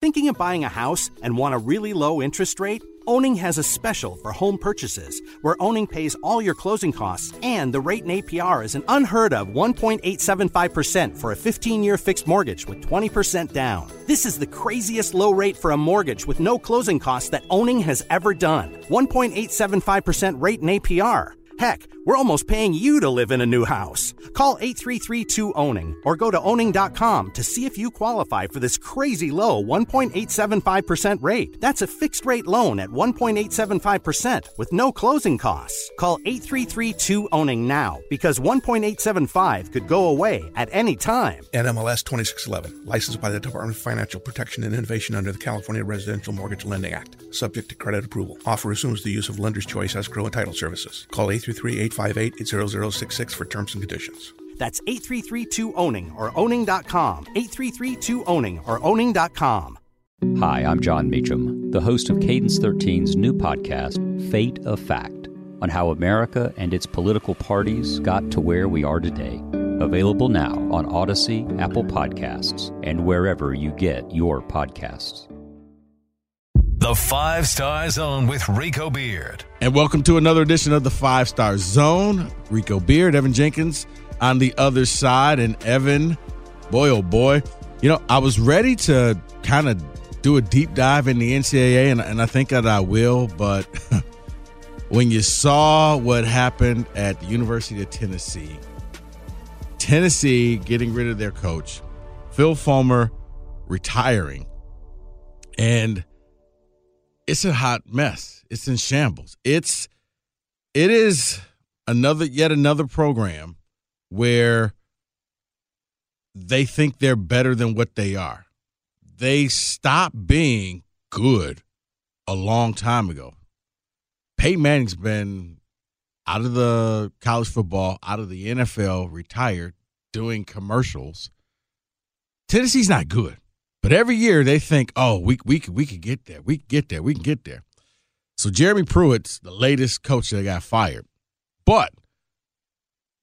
Thinking of buying a house and want a really low interest rate? Owning has a special for home purchases where Owning pays all your closing costs and the rate in APR is an unheard of 1.875% for a 15 year fixed mortgage with 20% down. This is the craziest low rate for a mortgage with no closing costs that Owning has ever done. 1.875% rate in APR. Heck, we're almost paying you to live in a new house. Call 833-2-OWNING or go to owning.com to see if you qualify for this crazy low 1.875% rate. That's a fixed rate loan at 1.875% with no closing costs. Call 833-2-OWNING now because 1.875 could go away at any time. NMLS 2611, licensed by the Department of Financial Protection and Innovation under the California Residential Mortgage Lending Act, subject to credit approval. Offer assumes the use of lender's choice escrow and title services. Call 833-858-0066 for terms and conditions. That's 833-2-OWNING or owning.com. 833-2-OWNING or owning.com. Hi, I'm Jon Meacham, the host of Cadence 13's new podcast, Fate of Fact, on how America and its political parties got to where we are today. Available now on Audacy, Apple Podcasts, and wherever you get your podcasts. The Five Star Zone with Rico Beard. And welcome to another edition of the Five Star Zone. Rico Beard, Evan Jenkins on the other side. And Evan, boy, oh boy, you know, I was ready to kind of do a deep dive in the NCAA, and, and I think that I will. But when you saw what happened at the University of Tennessee, Tennessee getting rid of their coach, Phil Fulmer retiring, and it's a hot mess. It's in shambles. It's it is another yet another program where they think they're better than what they are. They stopped being good a long time ago. Peyton Manning's been out of the college football, out of the NFL, retired, doing commercials. Tennessee's not good. But every year they think, oh, we we we could get there, we get there, we can get there. So Jeremy Pruitt's the latest coach that got fired. But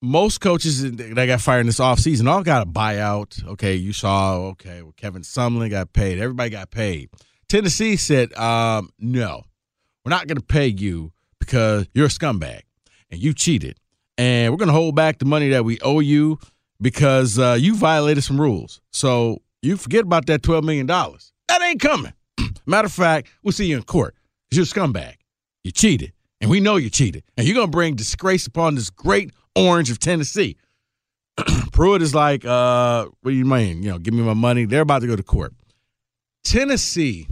most coaches that got fired in this offseason all got a buyout. Okay, you saw, okay, well, Kevin Sumlin got paid. Everybody got paid. Tennessee said, um, no, we're not going to pay you because you're a scumbag and you cheated. And we're going to hold back the money that we owe you because uh, you violated some rules. So you forget about that $12 million. That ain't coming. Matter of fact, we'll see you in court you're a scumbag. You cheated. And we know you cheated. And you're going to bring disgrace upon this great orange of Tennessee. Pruitt is like, uh, what do you mean? You know, give me my money. They're about to go to court. Tennessee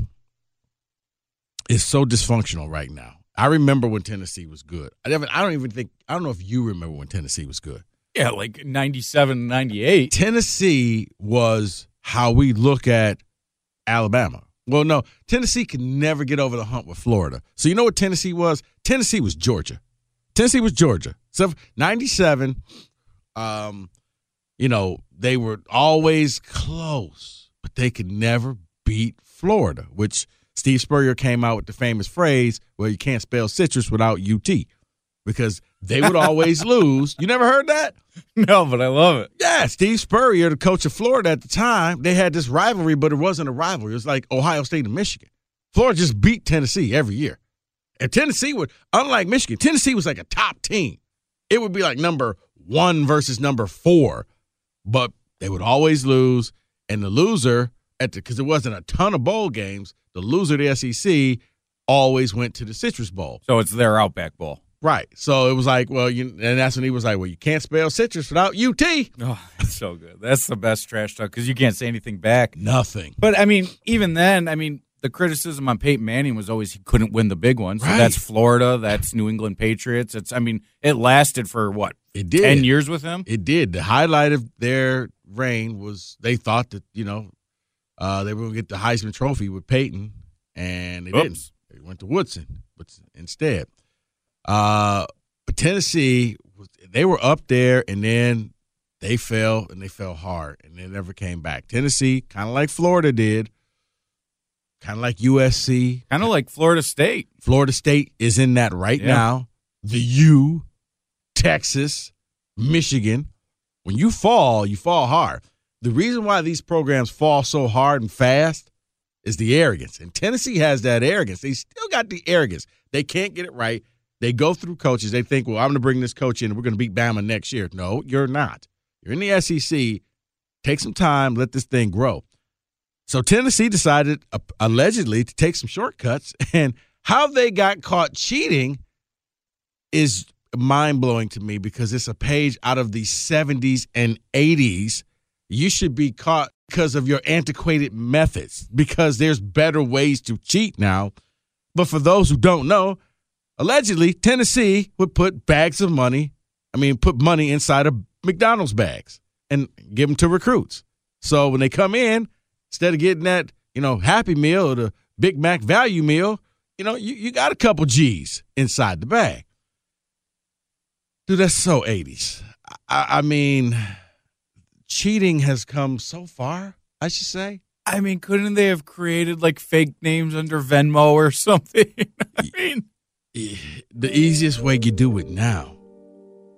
is so dysfunctional right now. I remember when Tennessee was good. I don't even think, I don't know if you remember when Tennessee was good. Yeah, like 97, 98. Tennessee was how we look at Alabama. Well, no, Tennessee could never get over the hump with Florida. So you know what Tennessee was? Tennessee was Georgia. Tennessee was Georgia. So 97, um, you know, they were always close, but they could never beat Florida, which Steve Spurrier came out with the famous phrase, well, you can't spell citrus without UT because they would always lose. You never heard that? No, but I love it. Yeah, Steve Spurrier, the coach of Florida at the time, they had this rivalry, but it wasn't a rivalry. It was like Ohio State and Michigan. Florida just beat Tennessee every year. And Tennessee would, unlike Michigan, Tennessee was like a top team. It would be like number one versus number four, but They would always lose, and the loser at the because it wasn't a ton of bowl games. The loser of the SEC always went to the Citrus Bowl. So it's their Outback Bowl. Right. So it was like, well, you, and that's when he was like, well, you can't spell citrus without UT. Oh, that's so good. That's the best trash talk because you can't say anything back. Nothing. But I mean, even then, I mean, the criticism on Peyton Manning was always he couldn't win the big ones. So Right. that's Florida. That's New England Patriots. It's. I mean, it lasted for what It did. ten years with him. It did. The highlight of their reign was they thought that you know uh, they were going to get the Heisman Trophy with Peyton, and they didn't. They went to Woodson, but instead, uh, but Tennessee they were up there, and then they fell, and they fell hard, and they never came back. Tennessee, kind of like Florida did, kind of like USC, Kind of like Florida State. Florida State is in that right Yeah. now. The U, Texas, Michigan. When you fall, you fall hard. The reason why these programs fall so hard and fast is the arrogance. And Tennessee has that arrogance. They still got the arrogance. They can't get it right. They go through coaches. They think, well, I'm going to bring this coach in and we're going to beat Bama next year. No, you're not. You're in the SEC. Take some time, let this thing grow. So Tennessee decided, uh, allegedly, to take some shortcuts, and how they got caught cheating is mind blowing to me because it's a page out of the 70s and 80s. You should be caught because of your antiquated methods because there's better ways to cheat now. But for those who don't know, allegedly Tennessee would put bags of money, I mean, put money inside of McDonald's bags and give them to recruits. So when they come in, instead of getting that, you know, Happy Meal or the Big Mac value meal, you know, you, you got a couple G's inside the bag. Dude, that's so 80s. I, I mean, cheating has come so far, I should say. I mean, couldn't they have created like fake names under Venmo or something? I mean, the easiest way you do it now.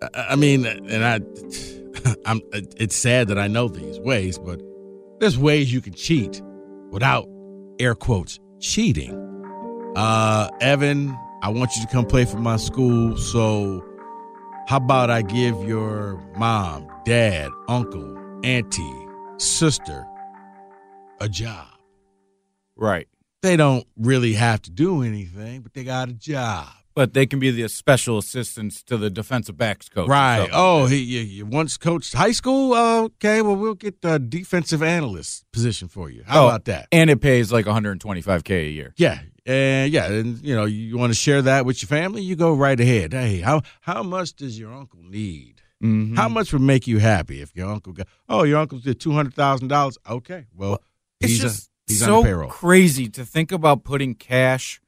I, I mean, and I, I'm. It's sad that I know these ways, but there's ways you can cheat without air quotes cheating. Uh, Evan, I want you to come play for my school. So, how about I give your mom, dad, uncle, auntie, sister a job? right. They don't really have to do anything, but they got a job. But they can be the special assistants to the defensive backs coach. Right. Oh, he you, you once coached high school. Uh, okay. Well, we'll get the defensive analyst position for you. How Oh, about that? And it pays like 125k a year. Yeah. And yeah, and you know, you want to share that with your family, you go right ahead. Hey, how how much does your uncle need? Mhm. How much would make you happy if your uncle got? Oh, your uncle's did two hundred thousand dollars. Okay, well, It's he's just a, he's so on the payroll. crazy to think about putting cash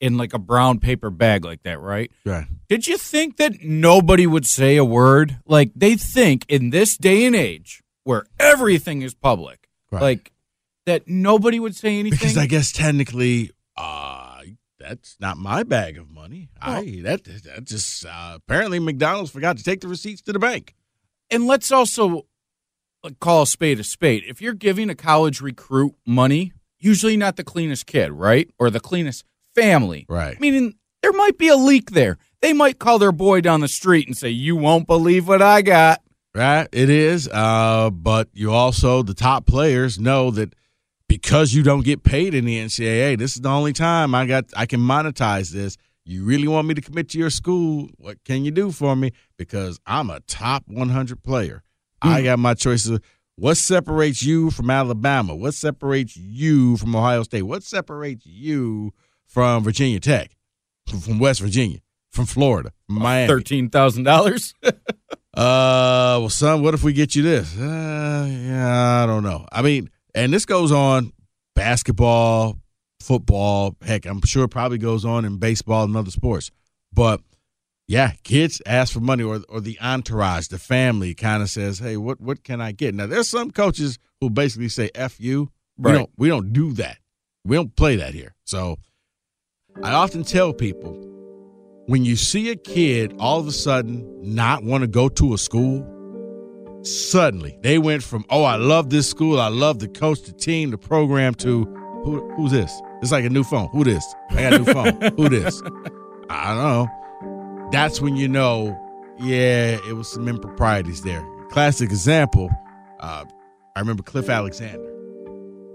in like a brown paper bag like that, right? Right. Did you think that nobody would say a word? Like they think in this day and age where everything is public, Right. like that nobody would say anything. Because I guess technically, uh, that's not my bag of money. I that that just uh, apparently McDonald's forgot to take the receipts to the bank. and let's also call a spade a spade. If you're giving a college recruit money, usually not the cleanest kid, right? Or the cleanest family. Right. Meaning there might be a leak there. They might call their boy down the street and say, You won't believe what I got. Right, it is. Uh, but you also the top players know that because you don't get paid in the NCAA, this is the only time I got I can monetize this. You really want me to commit to your school? What can you do for me? Because I'm a top 100 player. I got my choices. What separates you from Alabama? What separates you from Ohio State? What separates you from Virginia Tech? From West Virginia? From Florida? From Miami? Thirteen thousand dollars. Uh, well, son, what if we get you this? Uh, yeah, I don't know. I mean, and this goes on basketball, football. Heck, I'm sure it probably goes on in baseball and other sports. But yeah, kids ask for money, or or the entourage, the family, kind of says, "Hey, what what can I get?" Now, there's some coaches who basically say, "F you." We don't we don't do that. We don't play that here. So, I often tell people when you see a kid all of a sudden not want to go to a school, suddenly they went from, oh, I love this school, I love the coach, the team, the program, to who, who's this? It's like a new phone. Who this? I got a new phone. Who this? I don't know. That's when you know, yeah, it was some improprieties there. Classic example, uh, I remember Cliff Alexander.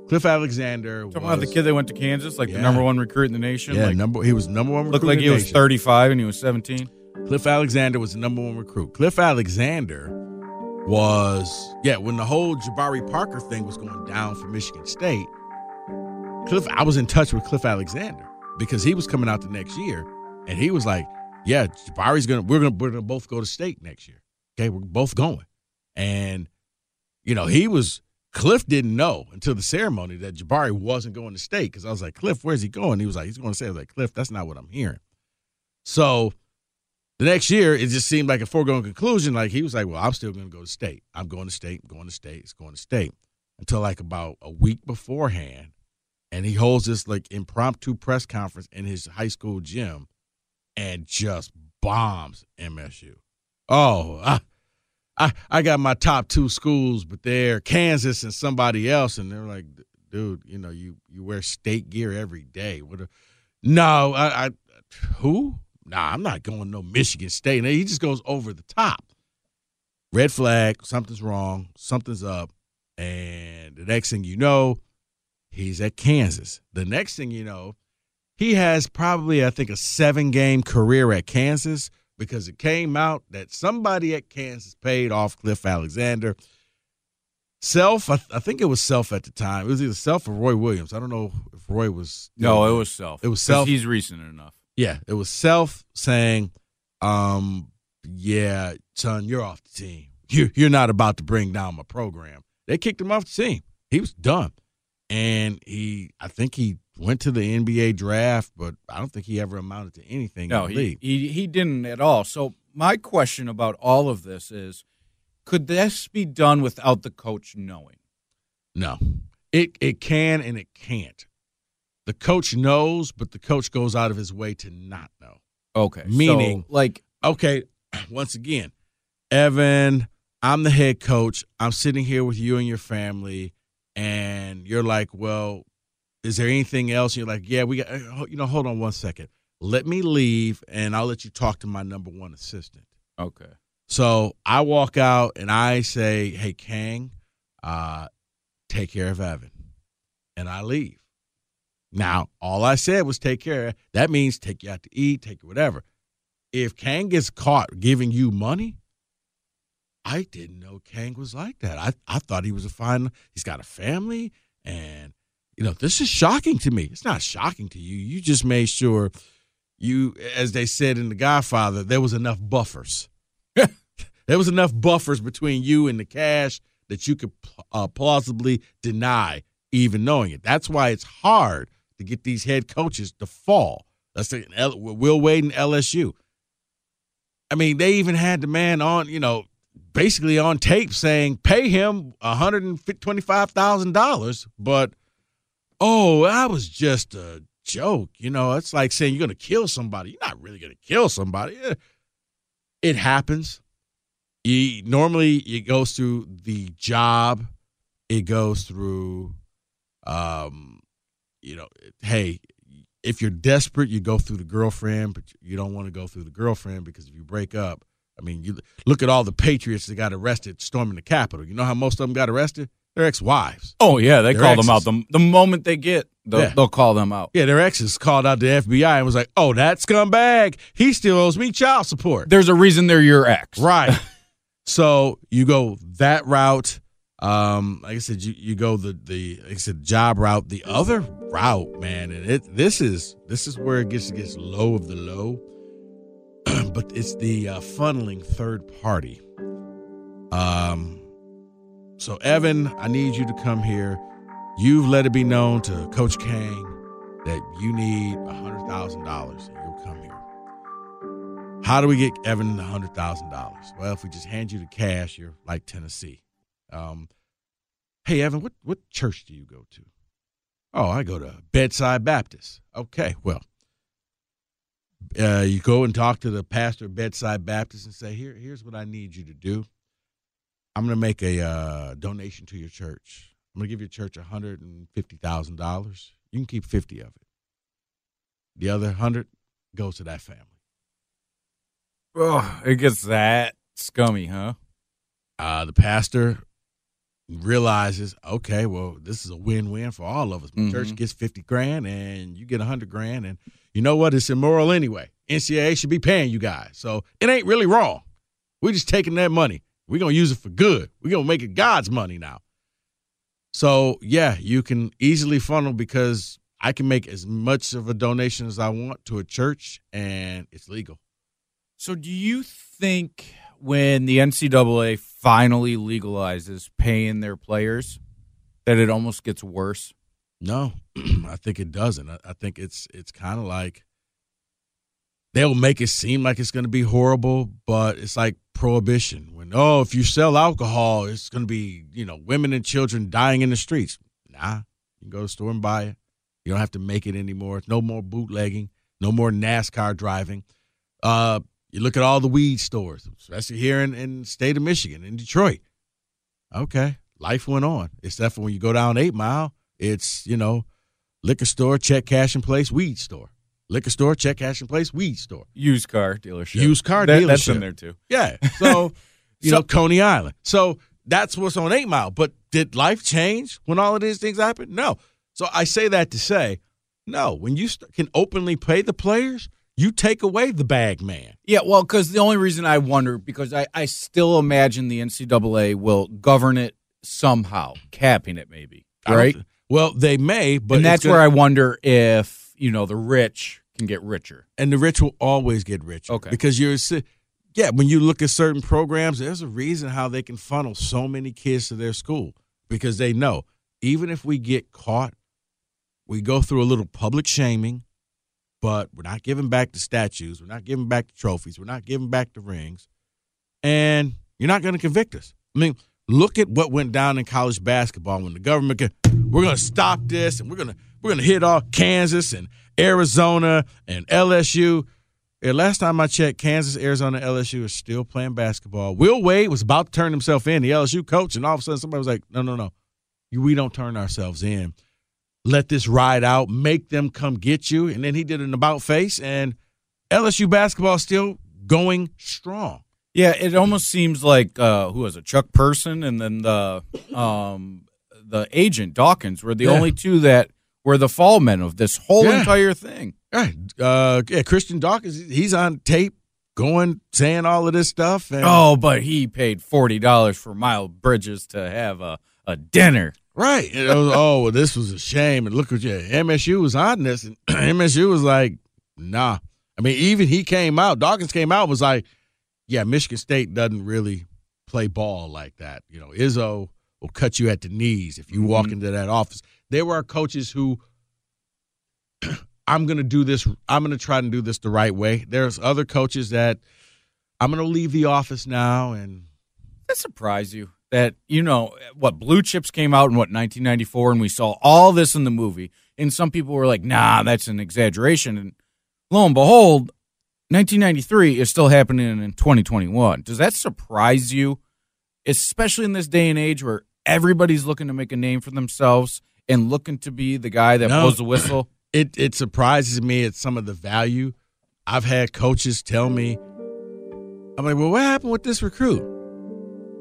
Cliff Alexander Talking was about the kid that went to Kansas, like Yeah. the number one recruit in the nation. Yeah, like, number he was number one. looked like he was 35 and he was 17. Cliff Alexander was the number one recruit. Cliff Alexander was yeah when the whole Jabari Parker thing was going down for Michigan State. Cliff, I was in touch with Cliff Alexander because he was coming out the next year, and he was like, "Yeah, Jabari's gonna we're gonna we're gonna both go to state next year. Okay, we're both going." And you know he was Cliff didn't know until the ceremony that Jabari wasn't going to state because I was like, "Cliff, where's he going?" He was like, "He's going to say." I was like, "Cliff, that's not what I'm hearing." So the next year, it just seemed like a foregone conclusion. Like he was like, "Well, I'm still going to go to state. I'm going to state. I'm going to state. It's going to state." Until like about a week beforehand, and he holds this like impromptu press conference in his high school gym, and just bombs MSU. Oh, I, I, I got my top two schools, but they're Kansas and somebody else, and they're like, "Dude, you know, you you wear state gear every day. What? A, no, I, I who? Nah, I'm not going no Michigan State. And he just goes over the top. Red flag, something's wrong, something's up. And the next thing you know, he's at Kansas. The next thing you know, he has probably, I think, a seven game career at Kansas because it came out that somebody at Kansas paid off Cliff Alexander. Self, I, I think it was Self at the time. It was either Self or Roy Williams. I don't know if Roy was. No, it was self. It was self. He's recent enough. Yeah, it was self saying, um, yeah, son, you're off the team. You you're not about to bring down my program. They kicked him off the team. He was done. And he I think he went to the NBA draft, but I don't think he ever amounted to anything No, in the he, league. he he didn't at all. So my question about all of this is, could this be done without the coach knowing? No. It it can and it can't. The coach knows, but the coach goes out of his way to not know. Okay, Meaning- so, like okay, once again, Evan, I'm the head coach. I'm sitting here with you and your family, and you're like, well, is there anything else? You're like, yeah, we got, uh, you know, hold on one second. Let me leave, and I'll let you talk to my number one assistant. okay, So I walk out and I say, hey, Kang, uh, take care of Evan. And I leave. Now, all I said was take care. That means take you out to eat, take you whatever. If Kang gets caught giving you money, I didn't know Kang was like that. I, I thought he was a fine, he's got a family. And, you know, this is shocking to me. It's not shocking to you. You just made sure you, as they said in The Godfather, there was enough buffers. there was enough buffers between you and the cash that you could uh, plausibly deny even knowing it. That's why it's hard to get these head coaches to fall. Let's say L- Will Wade and LSU. I mean, they even had the man on, you know, basically on tape saying pay him $125,000, but oh, that was just a joke. You know, it's like saying you're going to kill somebody. You're not really going to kill somebody. Eh, It happens. You, normally, it goes through the job. It goes through, um, you know, hey, if you're desperate, you go through the girlfriend, but you don't want to go through the girlfriend because if you break up, I mean, you look at all the patriots that got arrested storming the Capitol. You know how most of them got arrested? Their ex-wives. oh yeah, they Their call them out the the moment they get, they'll, Yeah. they'll call them out. Yeah, their exes called out the FBI and was like, "Oh, that scumbag, he still owes me child support." There's a reason they're your ex, Right. so you go that route. Um, like I said, you, you go the the like I said job route. The other route, man, and it this is this is where it gets gets low of the low. but it's the uh, funneling third party. Um, so Evan, I need you to come here. You've let it be known to Coach Kang that you need a hundred thousand dollars, and you'll come here. How do we get Evan a hundred thousand dollars? Well, if we just hand you the cash, you're like Tennessee. Um, hey Evan, what what church do you go to? Oh, I go to Bedside Baptist. Okay, well, uh, you go and talk to the pastor of Bedside Baptist and say, here, here's what I need you to do. I'm going to make a uh, donation to your church. I'm going to give your church hundred and fifty thousand dollars. You can keep fifty of it. The other hundred goes to that family. Oh, it gets that scummy, huh? Uh, the pastor realizes, okay, well, this is a win-win for all of us. The Mhm. Church gets fifty grand, and you get a hundred grand, and you know what? It's immoral anyway. NCAA should be paying you guys, so it ain't really wrong. We're just taking that money. We're gonna use it for good. We're gonna make it God's money now. So yeah, you can easily funnel because I can make as much of a donation as I want to a church, and it's legal. So, do you think when the NCAA finally legalizes paying their players, that it almost gets worse? No, I think it doesn't. I, I think it's it's kind of like they'll make it seem like it's going to be horrible, but it's like prohibition. When oh, if you sell alcohol, it's going to be you know women and children dying in the streets. Nah, you can go to the store and buy it. You don't have to make it anymore. it's No more bootlegging. No more NASCAR driving. Uh, you look at all the weed stores, especially here in, in state of Michigan, in Detroit. Okay, life went on. Except for when you go down Eight Mile, it's you know, liquor store, check cash in place, weed store. Liquor store, check cash in place, weed store. Used car dealership. Used car That- That's in there too. Yeah. So, you So- know, Coney Island. So that's what's on Eight Mile. But did life change when all of these things happened? No. So I say that to say, no. When you st- can openly pay the players, you take away the bag man. Yeah, well, because the only reason I wonder because I, I still imagine the NCAA will govern it somehow, capping it maybe, I right? Well, they may, but and that's gonna- where I wonder if you know the rich can get richer. and the rich will always get richer. Okay. Because you're, yeah, when you look at certain programs, there's a reason how they can funnel so many kids to their school because they know even if we get caught, we go through a little public shaming, but we're not giving back the statues, we're not giving back the trophies, we're not giving back the rings, and you're not going to convict us. I mean, look at what went down in college basketball when the government can, we're going to stop this and we're going to we're going to hit all Kansas and Arizona and LSU. Last time I checked, Kansas, Arizona, LSU are still playing basketball. Will Wade was about to turn himself in, the LSU coach, and all of a sudden somebody was like, "No, no, no, we don't turn ourselves in. Let this ride out. Make them come get you." And then he did an about face, and LSU basketball still going strong. Yeah, it almost seems like uh, who was it, Chuck Person, and then the um, the agent Dawkins were the Yeah. only two that were the fall men of this whole Yeah. entire thing. Right. Uh, yeah, Christian Dawkins, he's on tape going saying all of this stuff. And, Oh, but he paid forty dollars for Miles Bridges to have a, a dinner. Right. It was, oh, well, this was a shame. And look at you. MSU was on this, and MSU was like, nah. I mean, even he came out, Dawkins came out, was like, yeah, Michigan State doesn't really play ball like that. You know, Izzo will cut you at the knees if you walk into that office. There were coaches who, I'm going to do this, I'm going to try and do this the right way. There's other coaches that I'm going to leave the office now and That surprise you that you know what Blue Chips came out in what 1994, and we saw all this in the movie, and some people were like, "Nah, that's an exaggeration." And lo and behold, 1993 is still happening in 2021. Does that surprise you, especially in this day and age where everybody's looking to make a name for themselves and looking to be the guy that No. blows the whistle? it it surprises me at some of the value. I've had coaches tell me, I'm like, well, what happened with this recruit?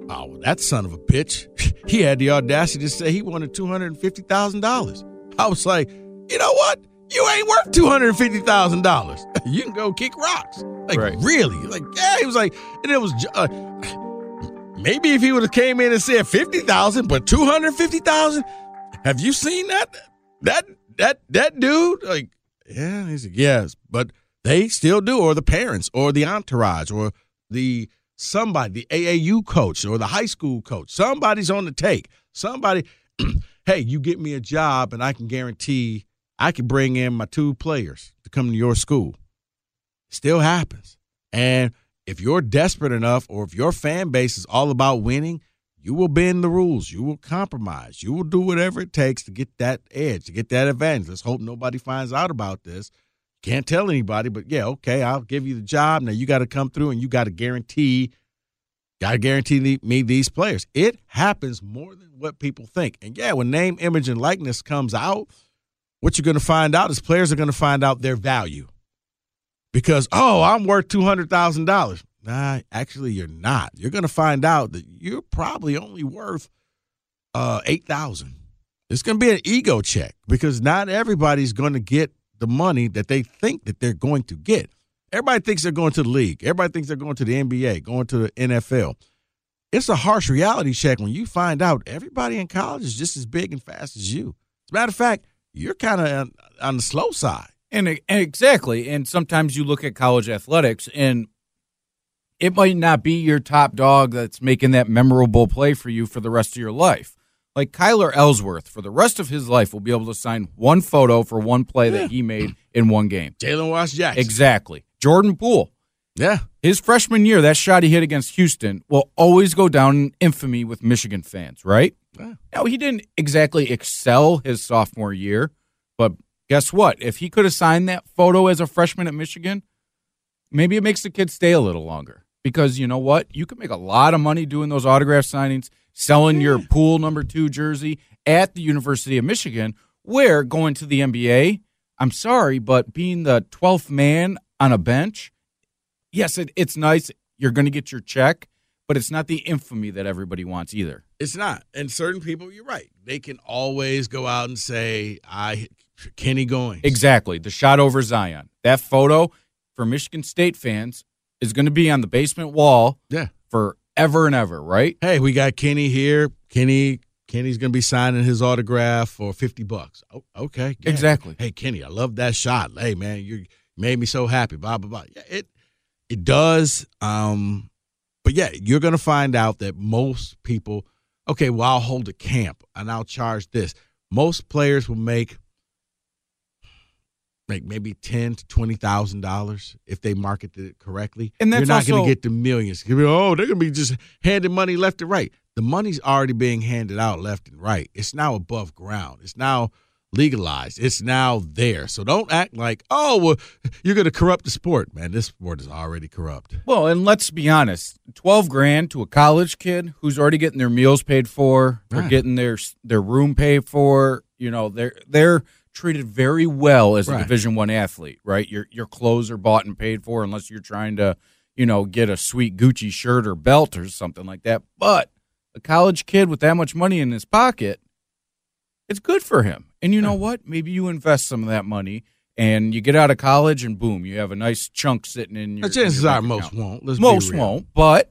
Oh, well, that son of a bitch. he had the audacity to say he wanted two hundred and fifty thousand dollars. I was like, you know what? You ain't worth two hundred and fifty thousand dollars. You can go kick rocks. Like Right. really? Like yeah. He was like, and it was. Uh, maybe if he would have came in and said fifty thousand, but two hundred fifty thousand. Have you seen that? That that that dude? Like, yeah. He's like, yes, but they still do, or the parents, or the entourage, or the somebody, the AAU coach, or the high school coach. Somebody's on the take. Somebody, hey, you get me a job, and I can guarantee I can bring in my two players to come to your school. Still happens, and if you're desperate enough, or if your fan base is all about winning, you will bend the rules. You will compromise. You will do whatever it takes to get that edge, to get that advantage. Let's hope nobody finds out about this. Can't tell anybody, but yeah, okay, I'll give you the job. Now you got to come through and you got to guarantee, got to guarantee me these players. It happens more than what people think. And yeah, when name, image, and likeness comes out, what you're going to find out is players are going to find out their value because oh, I'm worth two hundred thousand dollars. Nah, actually, you're not. You're going to find out that you're probably only worth uh, eight thousand. It's going to be an ego check because not everybody's going to get the money that they think that they're going to get. Everybody thinks they're going to the league. Everybody thinks they're going to the NBA, going to the NFL. It's a harsh reality check when you find out everybody in college is just as big and fast as you. As a matter of fact, you're kind of on, on the slow side. And, and exactly. And sometimes you look at college athletics and it might not be your top dog that's making that memorable play for you for the rest of your life. Like Kyler Ellsworth, for the rest of his life, will be able to sign one photo for one play that he made in one game. Jalen Wash Jackson. Exactly. Jordan Poole. Yeah. His freshman year, that shot he hit against Houston will always go down in infamy with Michigan fans, right? Yeah. Now, he didn't exactly excel his sophomore year, but guess what? If he could have signed that photo as a freshman at Michigan, maybe it makes the kid stay a little longer. Because you know what? You can make a lot of money doing those autograph signings, selling your Poole number two jersey at the University of Michigan, where going to the NBA, I'm sorry, but being the 12th man on a bench, yes, it, it's nice. You're going to get your check, but it's not the infamy that everybody wants either. It's not. And certain people, you're right. They can always go out and say, I Kenny Goins. Exactly. The shot over Zion. That photo for Michigan State fans is going to be on the basement wall Yeah. forever and ever, right? Hey, we got Kenny here. Kenny Kenny's gonna be signing his autograph for fifty bucks. Oh, okay. yeah. Exactly. Hey, Kenny, I love that shot. Hey, man, you made me so happy. Blah blah blah. Yeah, it it does. Um, but yeah, you're gonna find out that most people. Okay, well, I'll hold a camp and I'll charge this. Most players will make make maybe ten to twenty thousand dollars if they market it correctly. And that's you're not going to get the millions. Be, Oh, they're going to be just handing money left and right. The money's already being handed out left and right. It's now above ground. It's now legalized. It's now there. So don't act like, oh, well, you're going to corrupt the sport, man. This sport is already corrupt. Well, and let's be honest, twelve grand to a college kid who's already getting their meals paid for, they're getting their their room paid for. You know, they're they're treated very well as a Right. Division One athlete, right? Your your clothes are bought and paid for, unless you're trying to, you know, get a sweet Gucci shirt or belt or something like that. But a college kid with that much money in his pocket, it's good for him. And you know what? Maybe you invest some of that money. And you get out of college, and boom, you have a nice chunk sitting in your. The chances in your are most account. won't. Let's be Most won't, but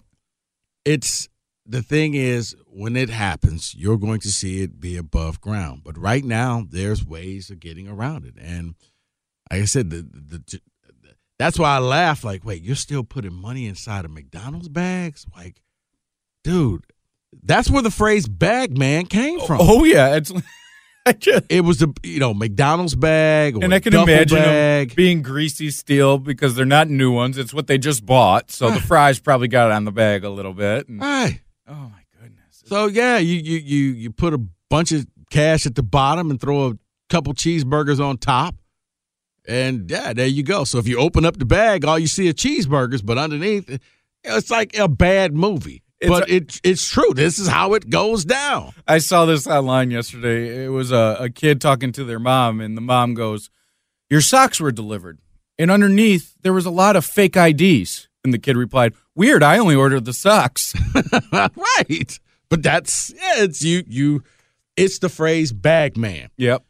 it's the thing is when it happens you're going to see it be above ground but right now there's ways of getting around it and like i said the, the, the that's why i laugh like wait you're still putting money inside of mcdonald's bags like dude that's where the phrase bag man came oh, from oh yeah, it's. Just, it was the you know mcdonald's bag or and I can imagine bag being greasy steel because they're not new ones. It's what they just bought, so the ah. fries probably got on the bag a little bit. And, right oh my goodness! So yeah, you you you you put a bunch of cash at the bottom and throw a couple cheeseburgers on top. And yeah, there you go. So if you open up the bag, all you see are cheeseburgers, but underneath, it's like a bad movie. It's but a- it it's true. This is how it goes down. I saw this online yesterday. It was a, a kid talking to their mom, and the mom goes, "Your socks were delivered." And underneath, there was a lot of fake IDs. And the kid replied, "Weird. I only ordered the socks." right. But that's yeah, it's you you it's the phrase bag man. yep.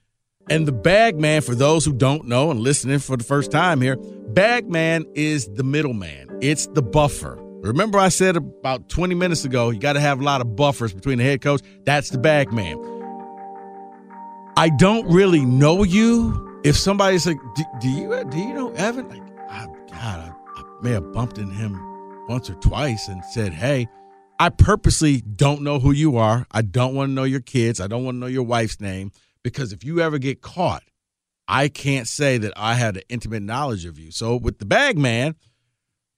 And the bag man, for those who don't know and listening for the first time here, bag man is the middleman. It's the buffer. Remember, I said about 20 minutes ago, you got to have a lot of buffers between the head coach. That's the bag man. I don't really know you. If somebody's like, do, do you do you know Evan? Like, I, God, may have bumped into him once or twice and said, hey, I purposely don't know who you are. I don't want to know your kids. I don't want to know your wife's name because if you ever get caught, I can't say that I had an intimate knowledge of you. So with the bag man,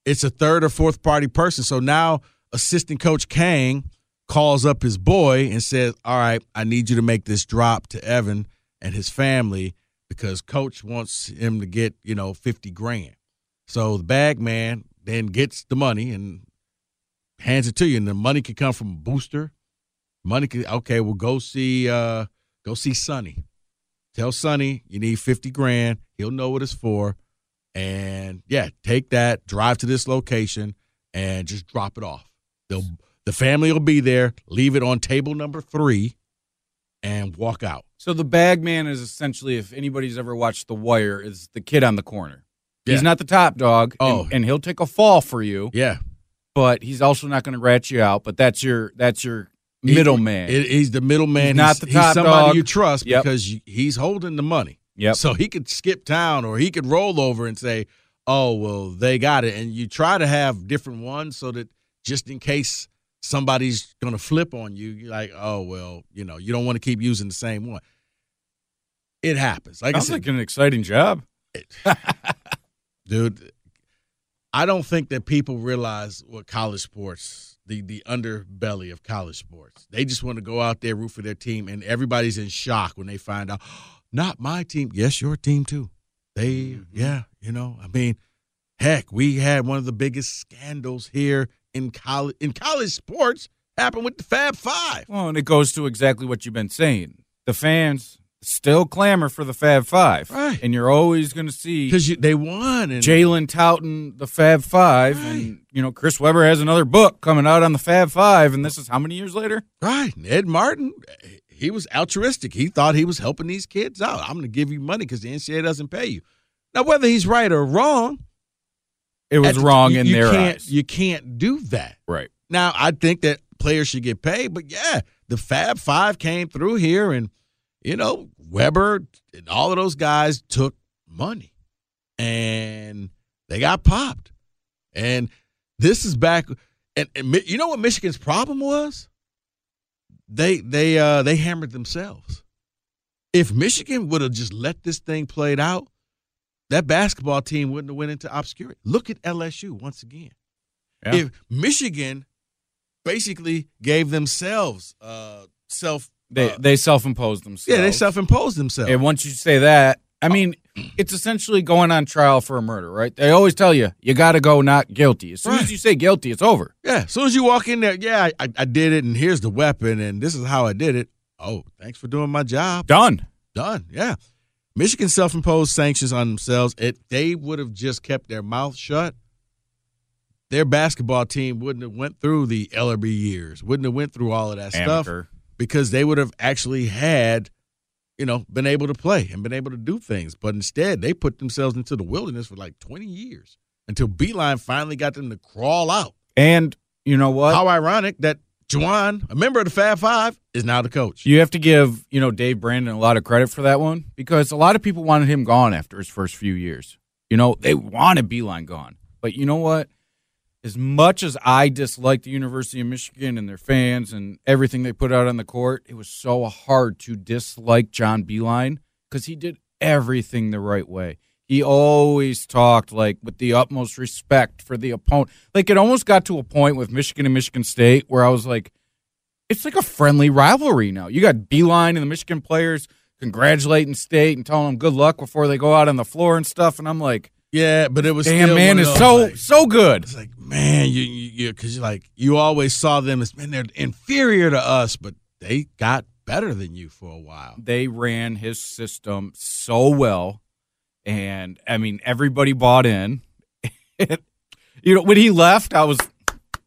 it's a third or fourth party person. So now assistant coach Kang calls up his boy and says, "All right, I need you to make this drop to Evan and his family because coach wants him to get, you know, 50 grand." So the bag man then gets the money and hands it to you and the money could come from a booster. Money could okay, well go see uh go see Sonny. Tell Sonny you need 50 grand. He'll know what it's for. And yeah, take that, drive to this location, and just drop it off. They'll the family will be there. Leave it on table number three. and walk out. So the bag man is essentially, if anybody's ever watched The Wire, is the kid on the corner. Yeah. He's not the top dog, Oh. and, and he'll take a fall for you, Yeah, but he's also not going to rat you out. But that's your that's your middleman. It- he's the middleman. Not the he's top somebody dog. you trust Yep. because he's holding the money. Yep. So he could skip town or he could roll over and say, "Oh, well, they got it." And you try to have different ones so that just in case somebody's going to flip on you, you're like, "Oh, well, you know, you don't want to keep using the same one." It happens. Like Sounds I said, like an exciting job. dude, I don't think that people realize what college sports, the the underbelly of college sports. They just want to go out there root for their team, and everybody's in shock when they find out, not my team. Yes, your team too. They, mm-hmm. yeah, you know, I mean, heck, we had one of the biggest scandals here in college in college sports happen with the Fab Five. Well, and it goes to exactly what you've been saying. The fans still clamor for the Fab Five, Right. And you're always going to see Because they won, and Jalen touting the Fab Five, and you know Chris Webber has another book coming out on the Fab Five, and this is how many years later? Right. Ed Martin, he was altruistic. He thought he was helping these kids out. I'm going to give you money because the NCAA doesn't pay you. Now, whether he's right or wrong, It was wrong you- in you their eyes, You can't do that. right? Now, I think that players should get paid, but yeah, the Fab Five came through here, and you know Webber and all of those guys took money, and they got popped. And this is back, and, and you know what Michigan's problem was? They they uh they hammered themselves. If Michigan would have just let this thing played out, that basketball team wouldn't have went into obscurity. Look at LSU once again Yeah. if Michigan basically gave themselves uh, self, They uh, they self imposed themselves. yeah, they self-imposed themselves. And once you say that, I mean, it's essentially going on trial for a murder, right? They always tell you you got to go not guilty. As soon Right. as you say guilty, it's over. yeah, as soon as you walk in there, yeah, I, I did it, and here's the weapon, and this is how I did it. Oh, thanks for doing my job. Done. Done. Yeah, Michigan self-imposed sanctions on themselves. If they would have just kept their mouth shut, their basketball team wouldn't have went through the Ellerbe years, wouldn't have went through all of that stuff. Because they would have actually had, you know, been able to play and been able to do things. But instead, they put themselves into the wilderness for like 20 years until Beilein finally got them to crawl out. And you know what? How ironic that Juwan, a member of the Fab Five, is now the coach. You have to give, you know, Dave Brandon a lot of credit for that one because a lot of people wanted him gone after his first few years. You know, they wanted Beilein gone. But you know what? As much as I dislike the University of Michigan and their fans and everything they put out on the court, it was so hard to dislike John Beilein because he did everything the right way. He always talked like with the utmost respect for the opponent. Like it almost got to a point with Michigan and Michigan State where I was like, it's like a friendly rivalry now. You got Beeline and the Michigan players congratulating State and telling them good luck before they go out on the floor and stuff. And I'm like, Yeah, but it was damn, still man, is so like- so good. It's like, man, you you because you, like you always saw them as man, they're inferior to us, but they got better than you for a while. They ran his system so well, and I mean, everybody bought in. you know, when he left, I was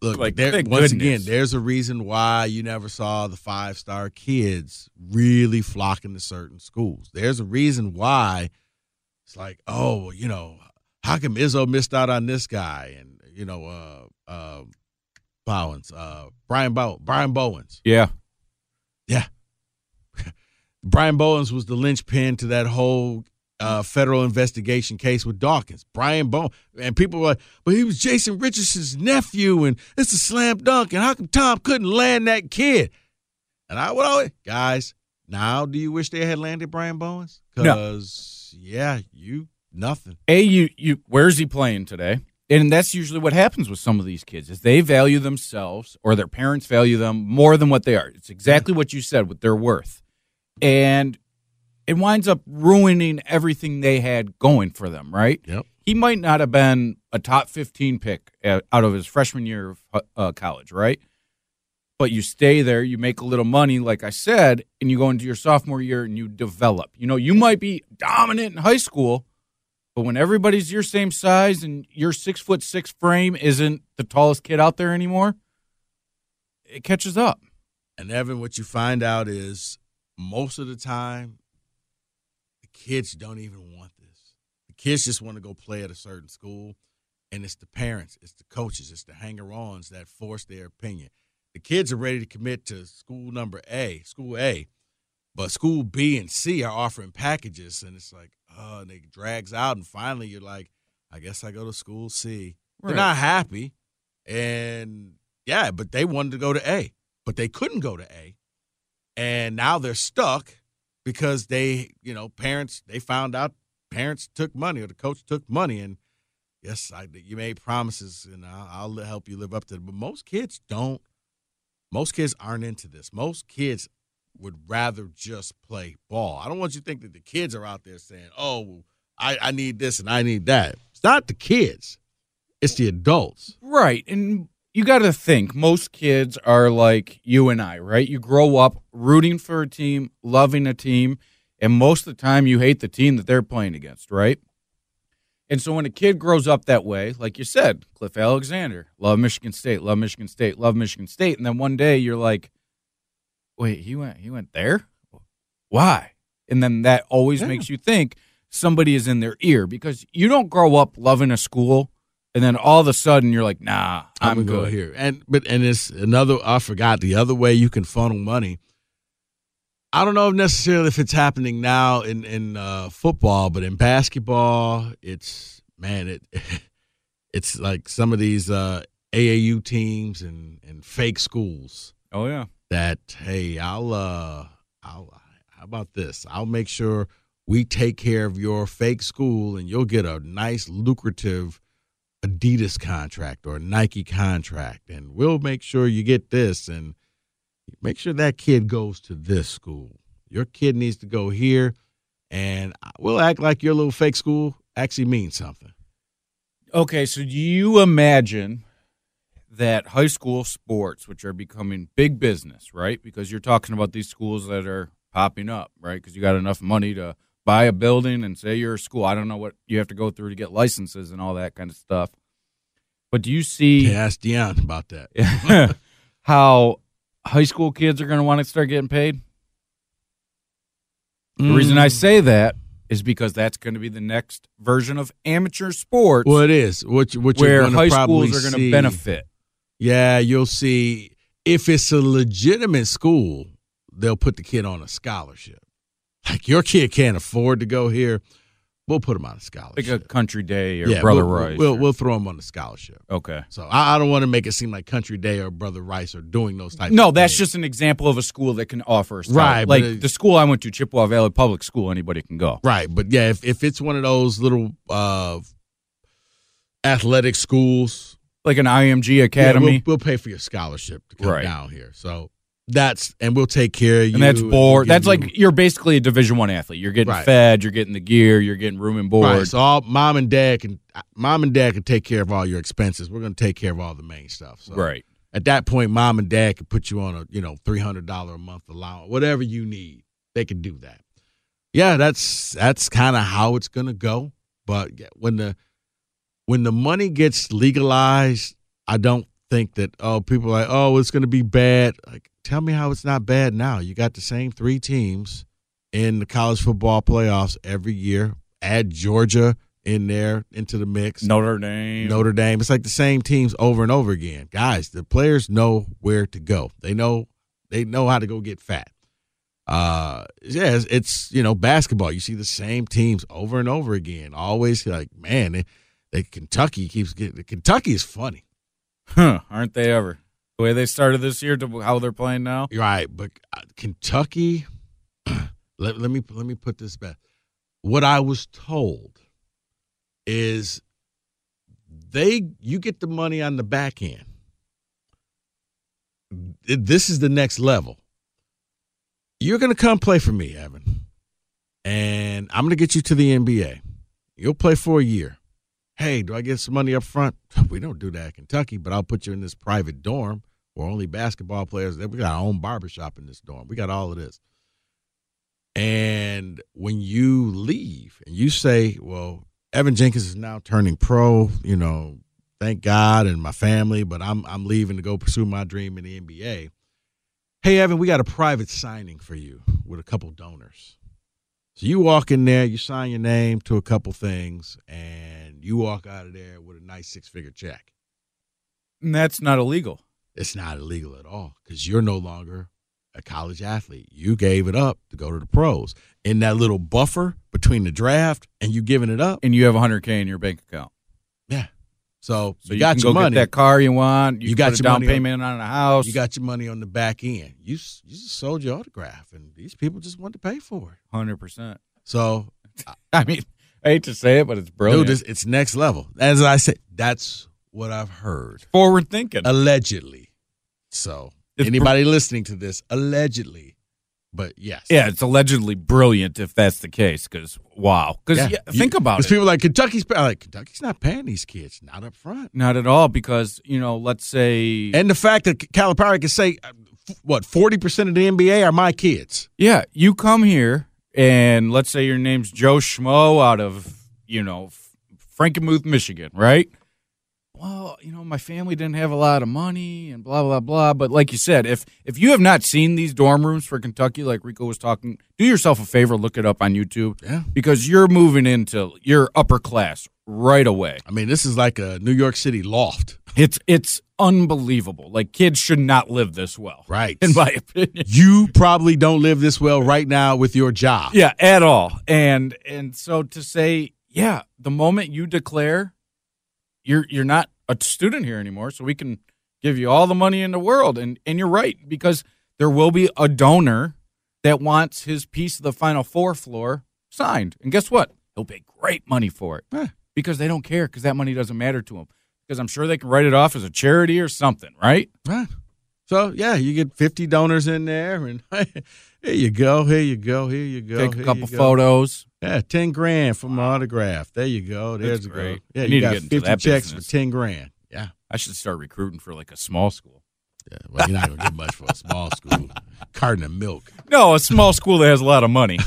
Look, Like, there, once goodness. again, there's a reason why you never saw the five star kids really flocking to certain schools. There's a reason why it's like, oh, you know, how come Izzo missed out on this guy? And, you know, uh, uh, Bowens, uh, Brian, Bow- Brian Bowens. yeah. Yeah. Brian Bowens was the linchpin to that whole uh, federal investigation case with Dawkins. Brian Bowen. And people were like, but he was Jason Richardson's nephew, and it's a slam dunk. And how come Tom couldn't land that kid? And I would always, guys, now do you wish they had landed Brian Bowens? No. Because, yeah, you, nothing. A, you, you, where's he playing today? And that's usually what happens with some of these kids is they value themselves or their parents value them more than what they are. It's exactly what you said with their worth. And it winds up ruining everything they had going for them, right? Yep. He might not have been a top 15 pick out of his freshman year of uh, uh, college, right? But you stay there, you make a little money, like I said, and you go into your sophomore year and you develop. You know, you might be dominant in high school, but when everybody's your same size and your six foot six frame isn't the tallest kid out there anymore, it catches up. And Evan, what you find out is most of the time, the kids don't even want this. The kids just want to go play at a certain school, and it's the parents, it's the coaches, it's the hanger-ons that force their opinion. The kids are ready to commit to school number A, school A, but school B and C are offering packages, and it's like, oh, and it drags out, and finally you're like, I guess I go to school C. They're not happy, and yeah, but they wanted to go to A, but they couldn't go to A, and now they're stuck because they, you know, parents they found out parents took money or the coach took money, and yes, I, you made promises, and I'll, I'll help you live up to them. But most kids don't. Most kids aren't into this. Most kids would rather just play ball. I don't want you to think that the kids are out there saying, "Oh, I, I need this and I need that." It's not the kids; it's the adults. Right. And you got to think most kids are like you and I, right? You grow up rooting for a team, loving a team, and most of the time you hate the team that they're playing against, right? And so when a kid grows up that way, like you said, Cliff Alexander, love Michigan State, love Michigan State, love Michigan State, and then one day you're like, "Wait, he went he went there? Why?" And then that always Yeah. makes you think somebody is in their ear because you don't grow up loving a school and then all of a sudden you're like, "Nah, I'm, I'm, gonna good." go here. And but and it's another. I forgot the other way you can funnel money. I don't know if necessarily if it's happening now in in uh, football, but in basketball, it's man, it it's like some of these uh, AAU teams and and fake schools Oh yeah. That hey, I'll uh, I'll how about this? I'll make sure we take care of your fake school, and you'll get a nice lucrative Adidas contract or Nike contract, and we'll make sure you get this and make sure that kid goes to this school. Your kid needs to go here, and we'll act like your little fake school actually means something. Okay, so do you imagine that high school sports, which are becoming big business, right? Because you're talking about these schools that are popping up, right? Because you got enough money to buy a building and say you're a school. I don't know what you have to go through to get licenses and all that kind of stuff. But do you see Yeah, ask Deion about that. how high school kids are going to want to start getting paid? The reason I Mm. say that is because that's going to be the next version of amateur sports well, it is what, you're where high schools are going to benefit. Yeah, you'll see if it's a legitimate school, they'll put the kid on a scholarship. Like your kid can't afford to go here, we'll put him on a scholarship. Like a country day or yeah, brother we'll, rice. We'll, or- we'll throw him on the scholarship. okay. So I, I don't want to make it seem like Country Day or Brother Rice are doing those types. No, that's just an example of a school that can offer a Right, Like it- the school I went to, Chippewa Valley Public School, anybody can go. right. But yeah, if if it's one of those little uh, athletic schools, Like an IMG yeah, Academy. we'll, we'll pay for your scholarship to come Right. down here. So that's and we'll take care of you. and that's board. give That's you- like you're basically a Division One athlete. You're getting Right. fed, you're getting the gear, you're getting room and board. Right. So all mom and dad can mom and dad can take care of all your expenses. We're going to take care of all the main stuff. So right. At that point, mom and dad can put you on a you know three hundred dollar a month allowance, whatever you need. They can do that. Yeah, that's that's kind of how it's going to go. But when the when the money gets legalized, I don't think that oh people are like oh it's going to be bad. Like tell me how it's not bad now. You got the same three teams in the college football playoffs every year. Add Georgia in there into the mix. Notre Dame. Notre Dame. It's like the same teams over and over again. Guys, the players know where to go. They know they know how to go get fat. Uh yeah, it's, it's you know basketball. You see the same teams over and over again. Always like man, they, Kentucky keeps getting Kentucky is funny. Huh, aren't they ever? The way they started this year to how they're playing now. Right, but uh, Kentucky. let, let me let me put this back. What I was told is they you get the money on the back end. This is the next level. You're gonna come play for me, Evan, and I'm gonna get you to the NBA. You'll play for a year. Hey, do I get some money up front? We don't do that at Kentucky, but I'll put you in this private dorm where only basketball players. We got our own barbershop in this dorm. We got all of this. And when you leave and you say, well, Evan Jenkins is now turning pro, you know, thank God and my family, but I'm I'm leaving to go pursue my dream in the NBA. Hey Evan, we got a private signing for you. with a couple donors. So you walk in there, you sign your name to a couple things, and you walk out of there with a nice six figure check. And that's not illegal. It's not illegal at all because you're no longer a college athlete. You gave it up to go to the pros. In that little buffer between the draft and you giving it up, And you have 100K in your bank account. yeah. So, So you you, got can your go money. get that car you want. You, You got your down money on- payment on a house. You got your money on the back end. You you just sold your autograph, and these people just want to pay for it. 100%. So, I mean, I hate to say it, but it's brilliant. dude, it's, it's next level. As I said, that's what I've heard. Forward thinking. Allegedly. So, It's br- anybody listening to this, allegedly. But yes. yeah, it's allegedly brilliant if that's the case. Because wow, because Yeah. think You- about 'cause it. people like Kentucky's like Kentucky's not paying these kids, not up front. Not at all. Because you know, let's say, And the fact that Calipari can say, uh, what, 40% of the NBA are my kids. yeah, you come here and let's say your name's Joe Schmo out of you know Frankenmuth, Michigan, right? Well, you know, my family didn't have a lot of money and blah blah blah. But like you said, if if you have not seen these dorm rooms for Kentucky, like Rico was talking, do yourself a favor, look it up on YouTube. Yeah. because you're moving into your upper class right away. I mean, this is like a New York City loft. It's it's unbelievable. Like kids should not live this well, Right. in my opinion. You probably don't live this well right now with your job. Yeah, at all. And and so to say, yeah, the moment you declare you're you're not a student here anymore, so we can give you all the money in the world. And and you're right because there will be a donor that wants his piece of the Final Four floor signed, and guess what? He'll pay great money for it because they don't care because that money doesn't matter to them because I'm sure they can write it off as a charity or something, right? Right. So yeah, you get fifty donors in there, and here you go, here you go, here you go. Take a couple photos. Yeah, ten grand for my autograph. There you go. There's That's a go. great. Yeah, You you, need to got get into fifty that checks business. for ten grand. Yeah. I should start recruiting for like a small school. Yeah. Well, you're not gonna get much for a small school. Carton of milk. No, a small school that has a lot of money,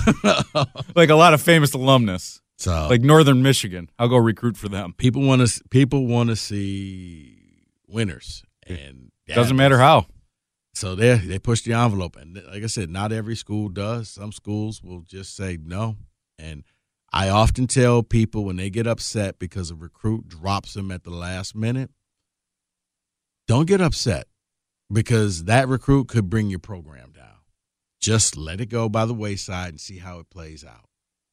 like a lot of famous alumnus, So like Northern Michigan. I'll go recruit for them. people want to people want to see winners, and yeah, Doesn't matter how. So they they push the envelope, and like I said, not every school does. Some schools will just say no, and I often tell people when they get upset because a recruit drops them at the last minute, don't get upset because that recruit could bring your program down. Just let it go by the wayside and see how it plays out.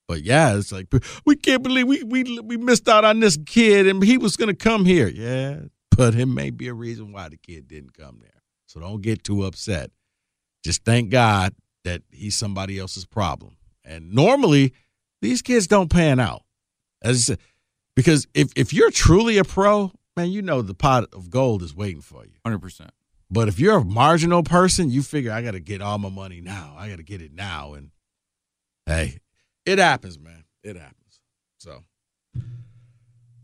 But yeah, it's like we can't believe we we we missed out on this kid and he was going to come here. Yeah, but it may be a reason why the kid didn't come there. So don't get too upset. Just thank God that he's somebody else's problem. And normally these kids don't pan out. As said, because if if you're truly a pro, man, you know the pot of gold is waiting for you. Hundred percent. But if you're a marginal person, you figure I got to get all my money now. I got to get it now. And hey, it happens, man. It happens. So,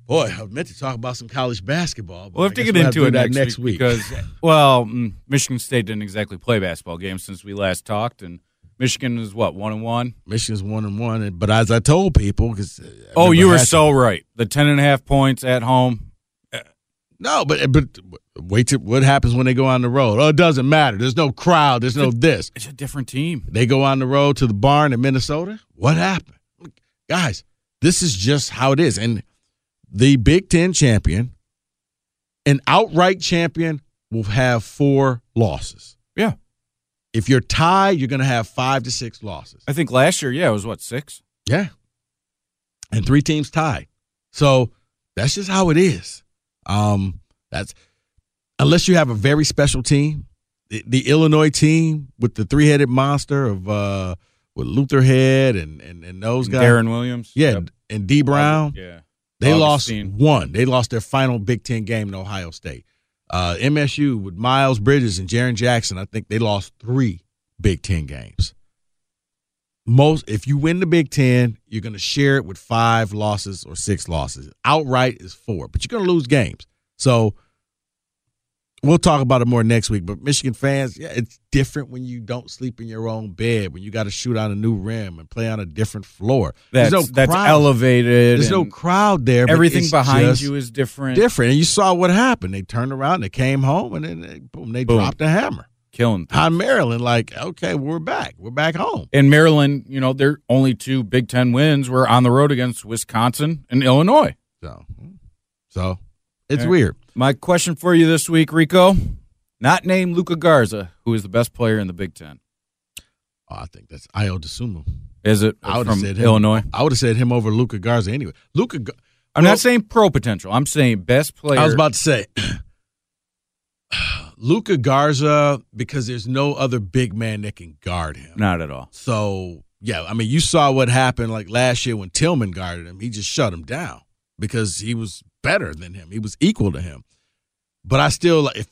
boy, I meant to talk about some college basketball. But We'll have to get we'll into it that next, week, because, well, mm, Michigan State didn't exactly play basketball games since we last talked, and Michigan is what one and one. Michigan's one and one. But as I told people, because Oh, you were so right. The ten and a half points at home. No, but eh, but wait till what happens when they go on the road. Oh, it doesn't matter. There's no crowd. There's no this. It's a different team. They go on the road to the barn in Minnesota. What happened? Guys, this is just how it is. And the Big Ten champion, an outright champion, will have four losses. Yeah, If you're tied, you're going to have five to six losses. I think last year, yeah, it was what six. Yeah. And three teams tied. So that's just how it is. Um, that's unless you have a very special team. The, the Illinois team with the three headed monster of uh with Luther Head and and, and those guys. Deron Williams. Yeah, Yep. and Dee Brown. Yeah. They Augustine. lost one. They lost their final Big Ten game in Ohio State. Uh, MSU with Miles Bridges and Jaren Jackson, I think they lost three Big Ten games. Most, if you win the Big Ten, you're going to share it with five losses or six losses. Outright is four, but you're going to lose games. So we'll talk about it more next week. But Michigan fans, yeah, it's different when you don't sleep in your own bed, when you got to shoot on a new rim and play on a different floor. That's, There's no that's crowd. elevated. There's no crowd there. Everything behind you is different. different. And you saw what happened. They turned around, they came home, and then they, boom, they Boom. dropped the hammer. Killing. on Maryland, like, okay, we're back. We're back home. In Maryland, you know, their only two Big Ten wins were on the road against Wisconsin and Illinois. So, so it's weird. My question for you this week, Rico, not named Luka Garza, who is the best player in the Big Ten. Oh, I think that's Ayo Dosunmu. Is it I would have from said him, Illinois? I would have said him over Luka Garza anyway. Luka, I'm Well- not saying pro potential. I'm saying best player. I was about to say Luka Garza because there's no other big man that can guard him. not at all. So yeah, I mean, you saw what happened like last year when Tillman guarded him. He just shut him down because he was better than him. He was equal to him. But I still if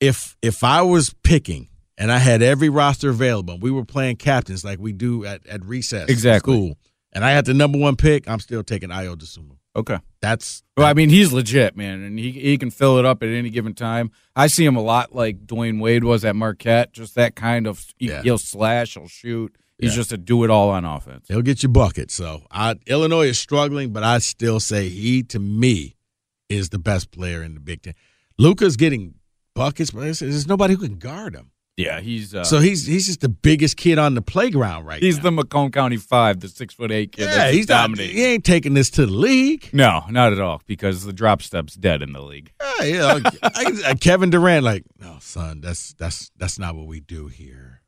if if I was picking and I had every roster available, and we were playing captains like we do at at recess, Exactly. school, and I had the number one pick, I'm still taking Ayo Dosunmu. Okay. That's Well, I mean, he's legit, man, and he he can fill it up at any given time. I see him a lot like Dwyane Wade was at Marquette, just that kind of. Yeah. He'll slash, he'll shoot. He's Yeah. just a do it all on offense. He'll get you buckets. So I, Illinois is struggling, but I still say he, to me, is the best player in the Big Ten. Luka's getting buckets, but there's, there's nobody who can guard him. Yeah, he's uh, so he's he's just the biggest kid on the playground right he's now. the Macomb County Five, the six foot eight kid. yeah, he's not, dominating. he ain't taking this to the league. No, not at all, because the drop step's dead in the league. Yeah, yeah, I- I- Kevin Durant, like, no, son, that's that's that's not what we do here.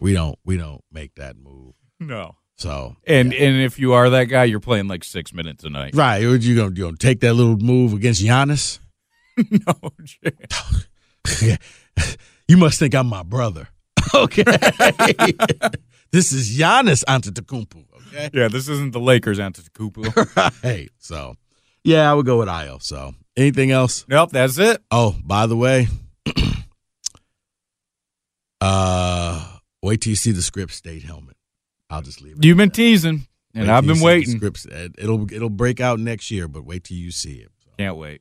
we don't we don't make that move. No. So And and if you are that guy, you're playing like six minutes a night. right, what you gonna you gonna take that little move against Giannis? no, Jay. You must think I'm my brother. Okay. this is Giannis Antetokounmpo. Okay. yeah, this isn't the Lakers Antetokounmpo. Right. So, yeah, I would go with Ayo. So, anything else? nope, that's it. Oh, by the way, uh, wait till you see the script state helmet. I'll just leave it. You've been that. teasing, and Wait I've been waiting. Scripts. It'll it'll break out next year, but wait till you see it. So. Can't wait.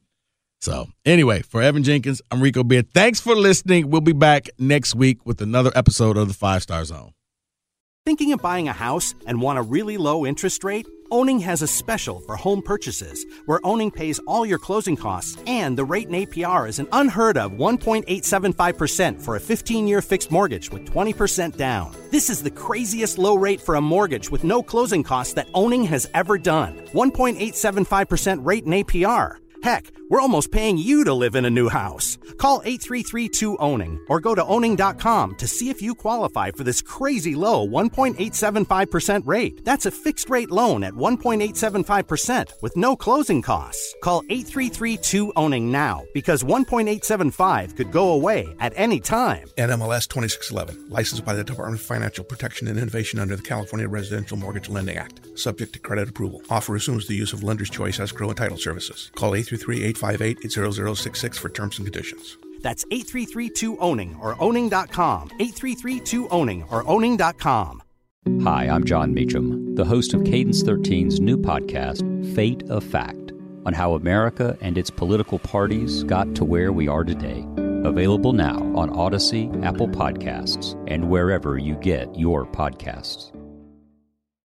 So, anyway, for Evan Jenkins, I'm Rico Beard. Thanks for listening. We'll be back next week with another episode of the Five Star Zone. Thinking of buying a house and want a really low interest rate? Owning has a special for home purchases where Owning pays all your closing costs and the rate in APR is an unheard of 1.875% for a 15 year fixed mortgage with 20% down. This is the craziest low rate for a mortgage with no closing costs that Owning has ever done. 1.875% rate in APR. Heck, we're almost paying you to live in a new house. Call 833-2-OWNING or go to owning.com to see if you qualify for this crazy low 1.875% rate. That's a fixed rate loan at 1.875% with no closing costs. Call 833-2-OWNING now because 1.875 could go away at any time. NMLS 2611, licensed by the Department of Financial Protection and Innovation under the California Residential Mortgage Lending Act, subject to credit approval. Offer assumes the use of lender's choice escrow and title services. Call 833-858-0066 for terms and conditions. That's 833-2-OWNING or owning.com. 833-2-OWNING or owning.com. Hi, I'm Jon Meacham, the host of Cadence 13's new podcast, Fate of Fact, on how America and its political parties got to where we are today. Available now on Audacy, Apple Podcasts, and wherever you get your podcasts.